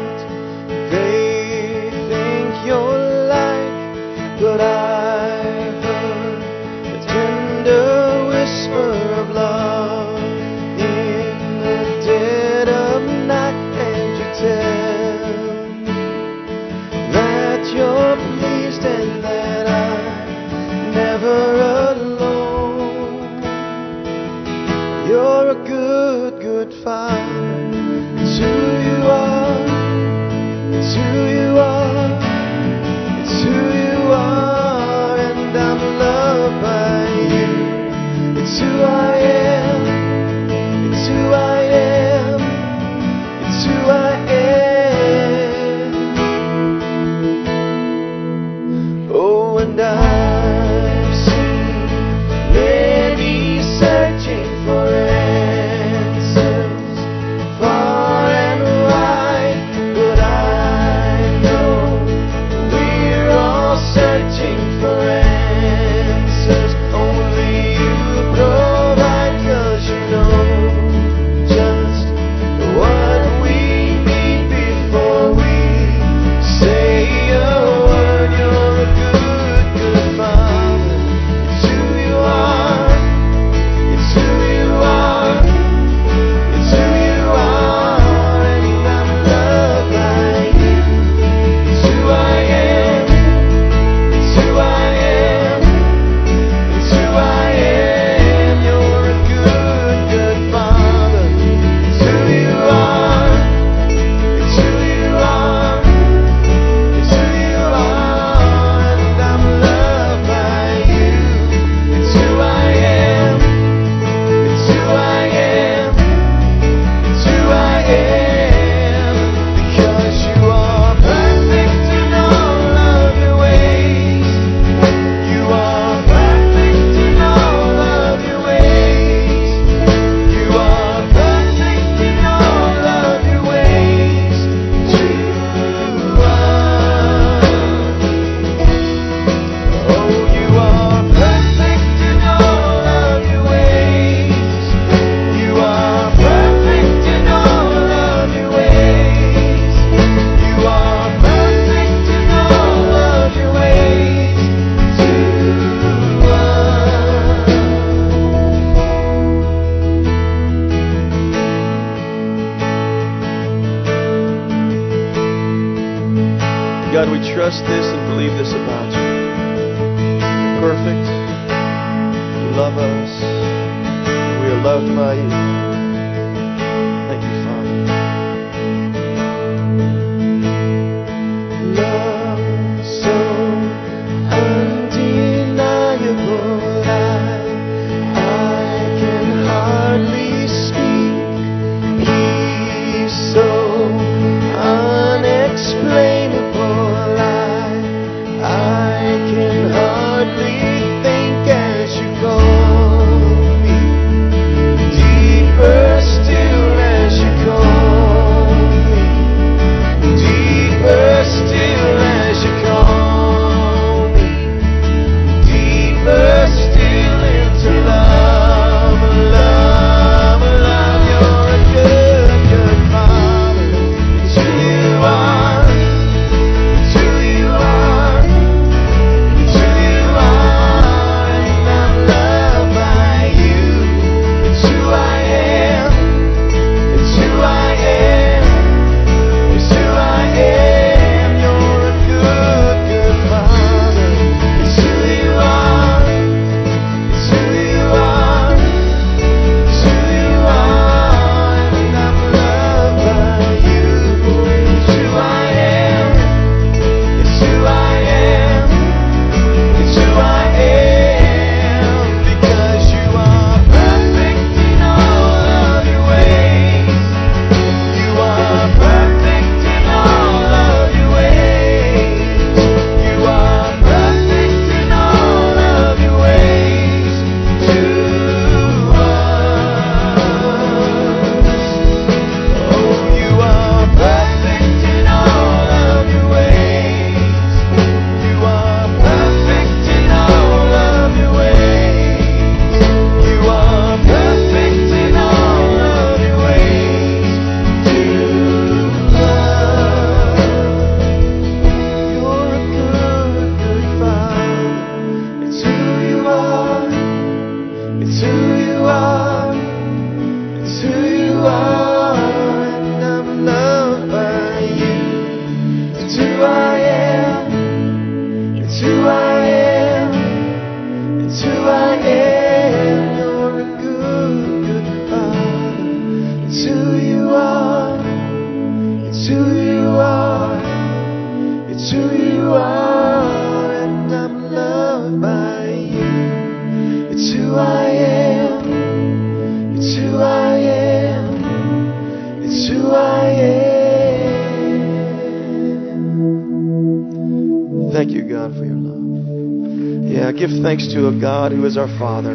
Speaker 1: is our Father.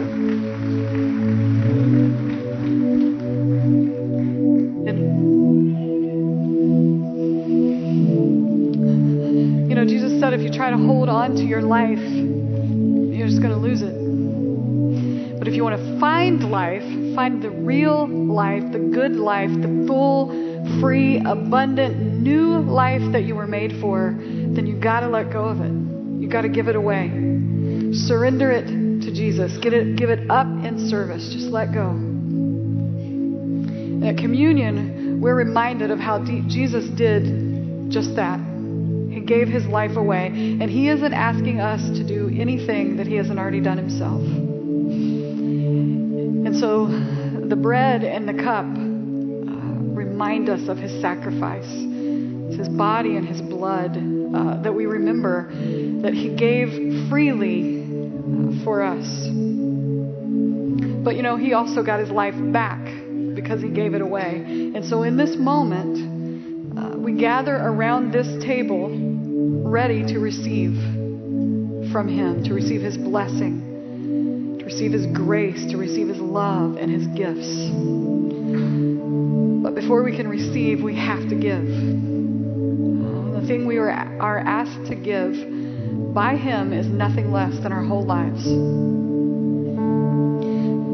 Speaker 5: You know, Jesus said if you try to hold on to your life, you're just going to lose it. But if you want to find life, find the real life, the good life, the full, free, abundant, new life that you were made for, then you got to let go of it. You got to give it away. Surrender it to Jesus. Get it, give it up in service. Just let go. And at communion, we're reminded of how Jesus did just that. He gave his life away, and he isn't asking us to do anything that he hasn't already done himself. And so the bread and the cup uh, remind us of his sacrifice. It's his body and his blood uh, that we remember that he gave freely for us. But you know, he also got his life back because he gave it away. And so in this moment, uh, we gather around this table ready to receive from him, to receive his blessing, to receive his grace, to receive his love and his gifts. But before we can receive, we have to give. The thing we are asked to give by him is nothing less than our whole lives.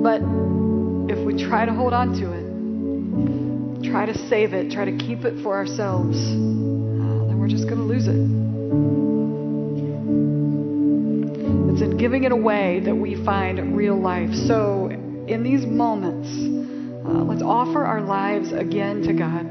Speaker 5: But if we try to hold on to it, try to save it, try to keep it for ourselves, then we're just going to lose it. It's in giving it away that we find real life. So, in these moments, uh, let's offer our lives again to God.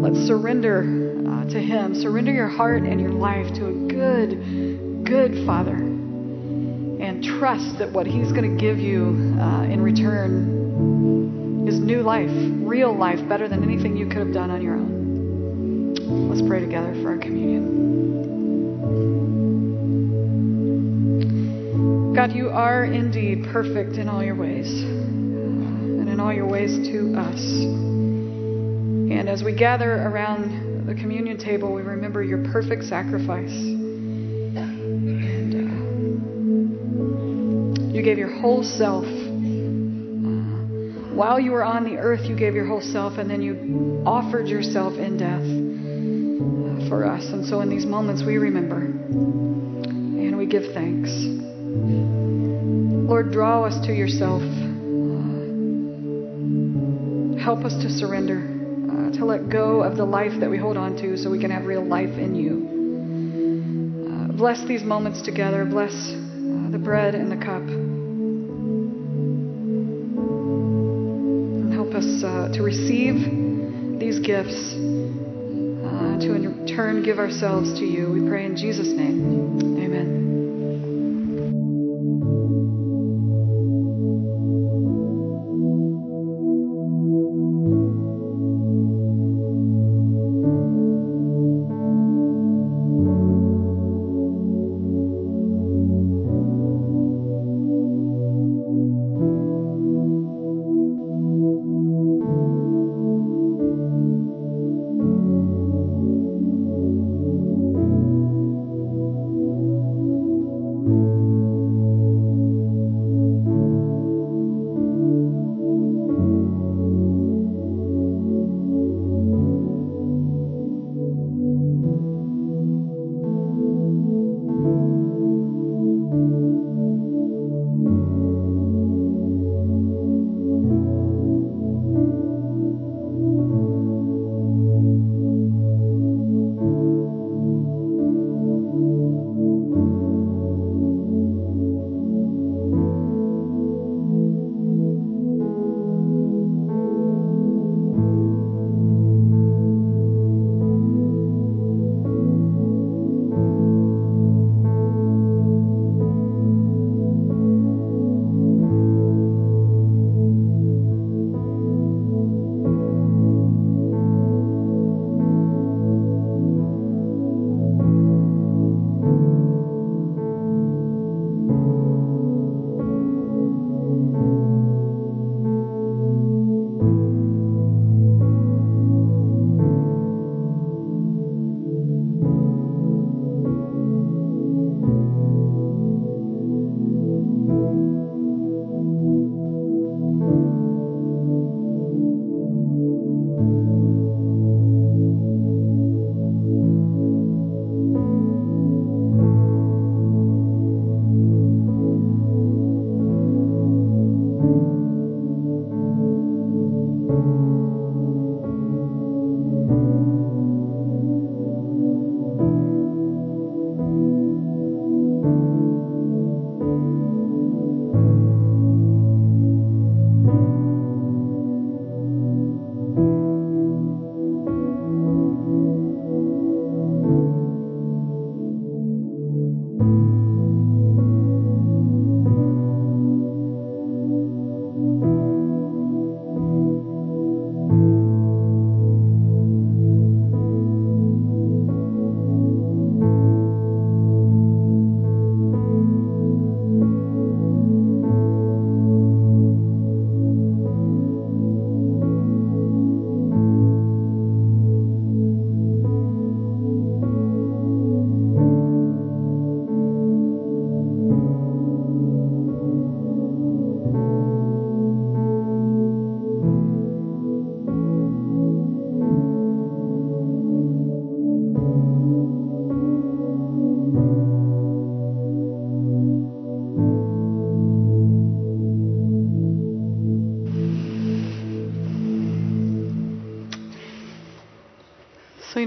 Speaker 5: Let's surrender uh, to Him. Surrender your heart and your life to a good, good Father. And trust that what He's going to give you uh, in return is new life, real life, better than anything you could have done on your own. Let's pray together for our communion. God, you are indeed perfect in all your ways and in all your ways to us. And as we gather around the communion table, we remember your perfect sacrifice. Gave your whole self. While you were on the earth, you gave your whole self, and then you offered yourself in death for us. And so in these moments, we remember and we give thanks. Lord, draw us to yourself. Help us to surrender, uh, to let go of the life that we hold on to so we can have real life in you. Uh, bless these moments together. Bless uh, the bread and the cup. Uh, to receive these gifts, uh, to in turn give ourselves to you. We pray in Jesus' name. Amen.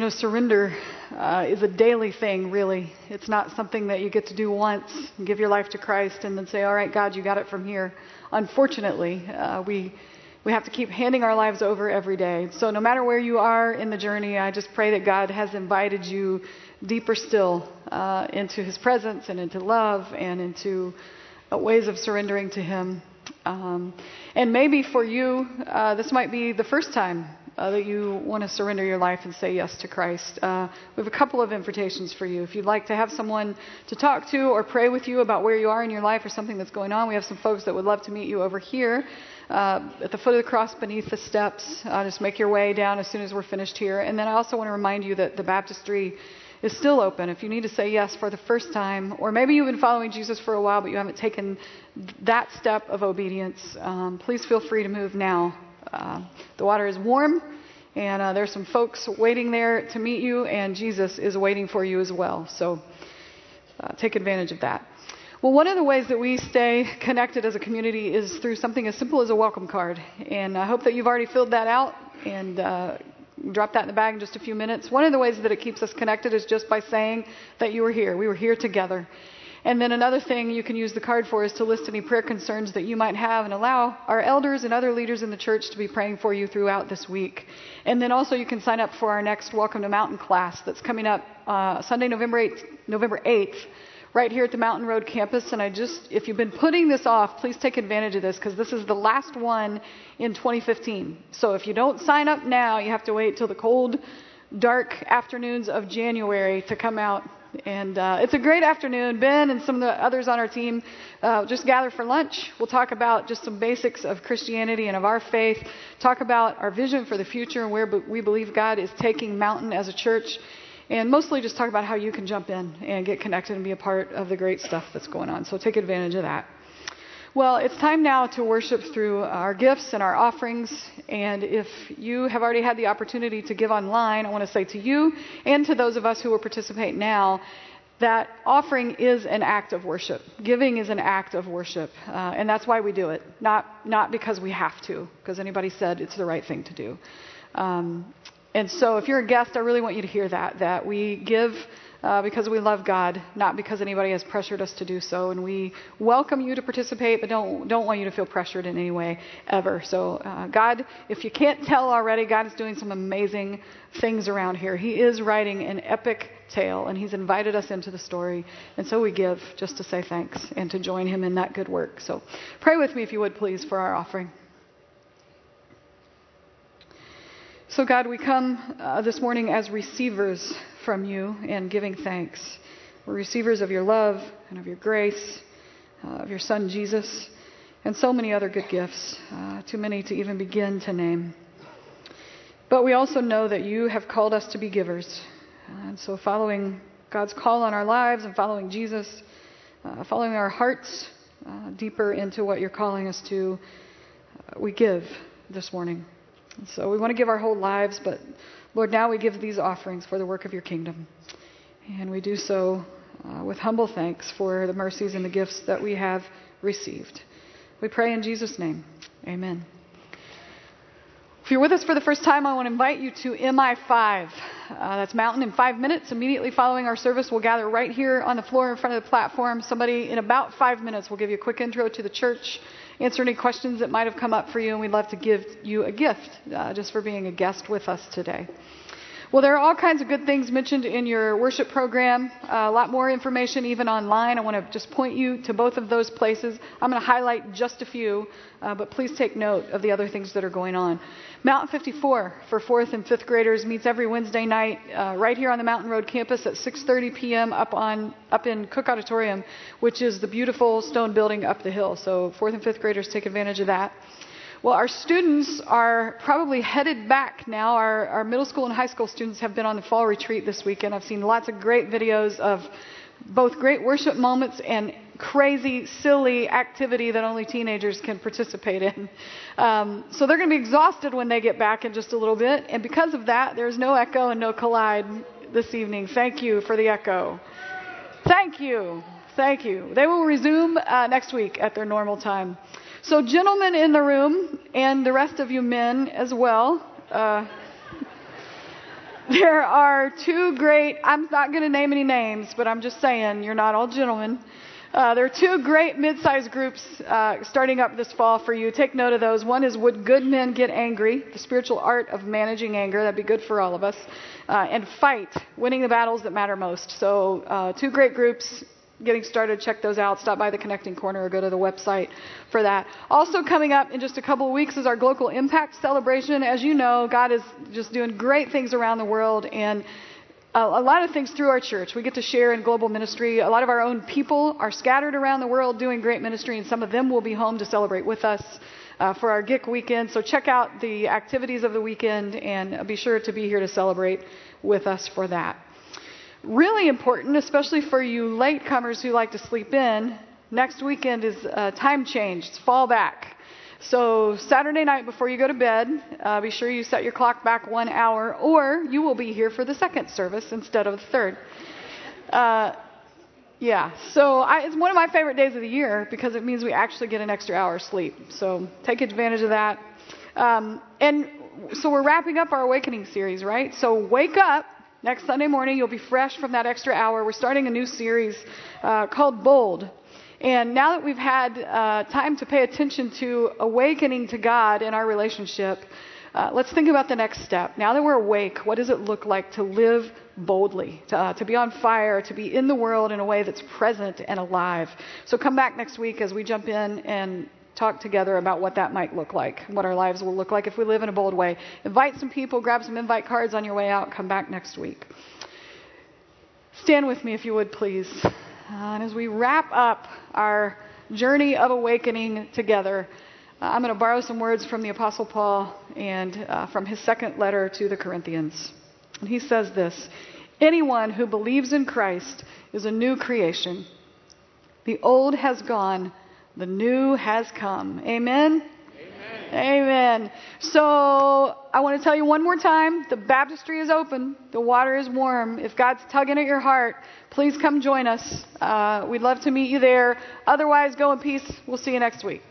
Speaker 5: Know, surrender uh, is a daily thing, really. It's not something that you get to do once give your life to Christ and then say, all right, God, you got it from here. Unfortunately, uh, we, we have to keep handing our lives over every day. So, no matter where you are in the journey, I just pray that God has invited you deeper still uh, into His presence and into love and into uh, ways of surrendering to Him. Um, and maybe for you, uh, this might be the first time uh, that you want to surrender your life and say yes to Christ. Uh, we have a couple of invitations for you. If you'd like to have someone to talk to or pray with you about where you are in your life or something that's going on, we have some folks that would love to meet you over here. Uh, at the foot of the cross beneath the steps. Uh, just make your way down as soon as we're finished here. And then I also want to remind you that the baptistry is still open. If you need to say yes for the first time, or maybe you've been following Jesus for a while but you haven't taken that step of obedience, um, please feel free to move now. Uh, the water is warm, and uh, there's some folks waiting there to meet you, and Jesus is waiting for you as well. So uh, take advantage of that. Well, one of the ways that we stay connected as a community is through something as simple as a welcome card. And I hope that you've already filled that out and uh, drop that in the bag in just a few minutes. One of the ways that it keeps us connected is just by saying that you were here. We were here together. And then another thing you can use the card for is to list any prayer concerns that you might have and allow our elders and other leaders in the church to be praying for you throughout this week. And then also you can sign up for our next Welcome to Mountain class that's coming up uh, Sunday, November 8th, November 8th right here at the Mountain Road campus. And I just, if you've been putting this off, please take advantage of this because this is the last one in 2015. So if you don't sign up now, you have to wait till the cold, dark afternoons of January to come out and uh, it's a great afternoon. Ben and some of the others on our team uh, just gather for lunch. We'll talk about just some basics of Christianity and of our faith, talk about our vision for the future and where we believe God is taking Mountain as a church, and mostly just talk about how you can jump in and get connected and be a part of the great stuff that's going on. So take advantage of that. Well, it's time now to worship through our gifts and our offerings. And if you have already had the opportunity to give online, I want to say to you and to those of us who will participate now that offering is an act of worship. Giving is an act of worship. Uh, and that's why we do it, not, not because we have to, because anybody said it's the right thing to do. Um, and so if you're a guest, I really want you to hear that, that we give uh, because we love God, not because anybody has pressured us to do so. And we welcome you to participate, but don't don't want you to feel pressured in any way ever. So, uh, God, if you can't tell already, God is doing some amazing things around here. He is writing an epic tale, and He's invited us into the story. And so we give just to say thanks and to join Him in that good work. So, pray with me if you would, please, for our offering. So, God, we come uh, this morning as receivers from you and giving thanks. We're receivers of your love and of your grace, uh, of your Son Jesus, and so many other good gifts, uh, too many to even begin to name. But we also know that you have called us to be givers. And so, following God's call on our lives and following Jesus, uh, following our hearts uh, deeper into what you're calling us to, uh, we give this morning. And so, we want to give our whole lives, but Lord, now we give these offerings for the work of your kingdom. And we do so uh, with humble thanks for the mercies and the gifts that we have received. We pray in Jesus' name. Amen. If you're with us for the first time, I want to invite you to MI5. Uh, that's Mountain in five minutes. Immediately following our service, we'll gather right here on the floor in front of the platform. Somebody in about five minutes will give you a quick intro to the church answer any questions that might have come up for you, and we'd love to give you a gift uh, just for being a guest with us today. Well, there are all kinds of good things mentioned in your worship program. Uh, a lot more information even online. I want to just point you to both of those places. I'm going to highlight just a few, uh, but please take note of the other things that are going on. Mountain 54 for fourth and fifth graders meets every Wednesday night uh, right here on the Mountain Road campus at 6:30 p.m. up on up in Cook Auditorium, which is the beautiful stone building up the hill. So fourth and fifth graders take advantage of that. Well, our students are probably headed back now. Our, our middle school and high school students have been on the fall retreat this weekend. I've seen lots of great videos of both great worship moments and crazy, silly activity that only teenagers can participate in. Um, so they're going to be exhausted when they get back in just a little bit. And because of that, there's no echo and no collide this evening. Thank you for the echo. Thank you. Thank you. They will resume uh, next week at their normal time. So, gentlemen in the room, and the rest of you men as well, uh, [LAUGHS] there are two great, I'm not going to name any names, but I'm just saying, you're not all gentlemen. Uh, there are two great mid-sized groups uh, starting up this fall for you. Take note of those. One is Would Good Men Get Angry? The Spiritual Art of Managing Anger. That'd be good for all of us. Uh, and Fight, Winning the Battles That Matter Most. So, uh, two great groups getting started. Check those out. Stop by the Connecting Corner or go to the website for that. Also, coming up in just a couple of weeks is our Global Impact Celebration. As you know, God is just doing great things around the world and a, lot of things through our church. We get to share in global ministry. A lot of our own people are scattered around the world doing great ministry, and some of them will be home to celebrate with us. Uh, for our GIC weekend. So check out the activities of the weekend and be sure to be here to celebrate with us for that. Really important, especially for you latecomers who like to sleep in, next weekend is uh, time change. It's fall back. So Saturday night before you go to bed, uh, be sure you set your clock back one hour, or you will be here for the second service instead of the third. Uh, yeah, so I, it's one of my favorite days of the year because it means we actually get an extra hour of sleep. So take advantage of that. Um, and so we're wrapping up our awakening series, right? So wake up. Next Sunday morning, you'll be fresh from that extra hour. We're starting a new series uh, called Bold. And now that we've had uh, time to pay attention to awakening to God in our relationship, uh, let's think about the next step. Now that we're awake, what does it look like to live boldly, to, uh, to be on fire, to be in the world in a way that's present and alive? So come back next week as we jump in and talk together about what that might look like, what our lives will look like if we live in a bold way. Invite some people, grab some invite cards on your way out, come back next week. Stand with me if you would, please. Uh, and as we wrap up our journey of awakening together, uh, I'm going to borrow some words from the Apostle Paul and uh, from his second letter to the Corinthians. And he says this Anyone who believes in Christ is a new creation. The old has gone, the new has come. Amen? Amen. So I want to tell you one more time the baptistry is open, the water is warm. If God's tugging at your heart, please come join us. Uh, we'd love to meet you there. Otherwise, go in peace. We'll see you next week.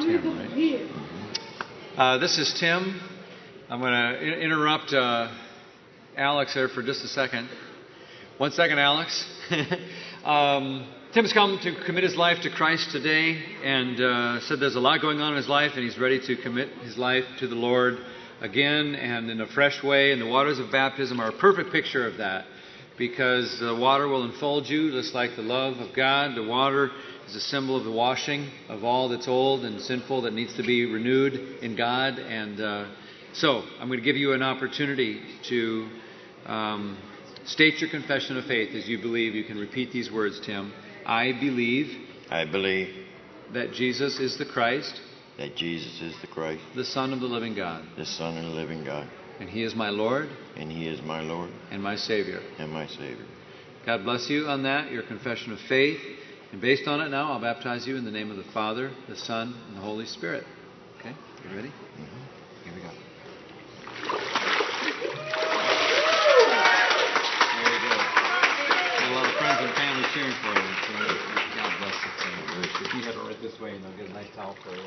Speaker 3: Tim, right? Uh, this is Tim. I'm going to interrupt uh, Alex there for just a second. One second, Alex. [LAUGHS] um, Tim has come to commit his life to Christ today and uh, said there's a lot going on in his life and he's ready to commit his life to the Lord again and in a fresh way. And the waters of baptism are a perfect picture of that because the water will enfold you just like the love of God. The water is a symbol of the washing of all that's old and sinful that needs to be renewed in God. And uh, so I'm going to give you an opportunity to um, state your confession of faith as you believe. You can repeat these words, Tim. I believe
Speaker 6: I believe
Speaker 3: that Jesus is the Christ,
Speaker 6: that Jesus is the Christ,
Speaker 3: the Son of the living God,
Speaker 6: the Son of the living God,
Speaker 3: and He is my Lord
Speaker 6: and He is my Lord
Speaker 3: and my Savior.
Speaker 6: and my Savior.
Speaker 3: God bless you on that, your confession of faith. And based on it now, I'll baptize you in the name of the Father, the Son, and the Holy Spirit. Okay? You ready? Mm-hmm. Here we go. A lot of friends and family cheering for you. God bless this way, and they'll get a nice towel for you.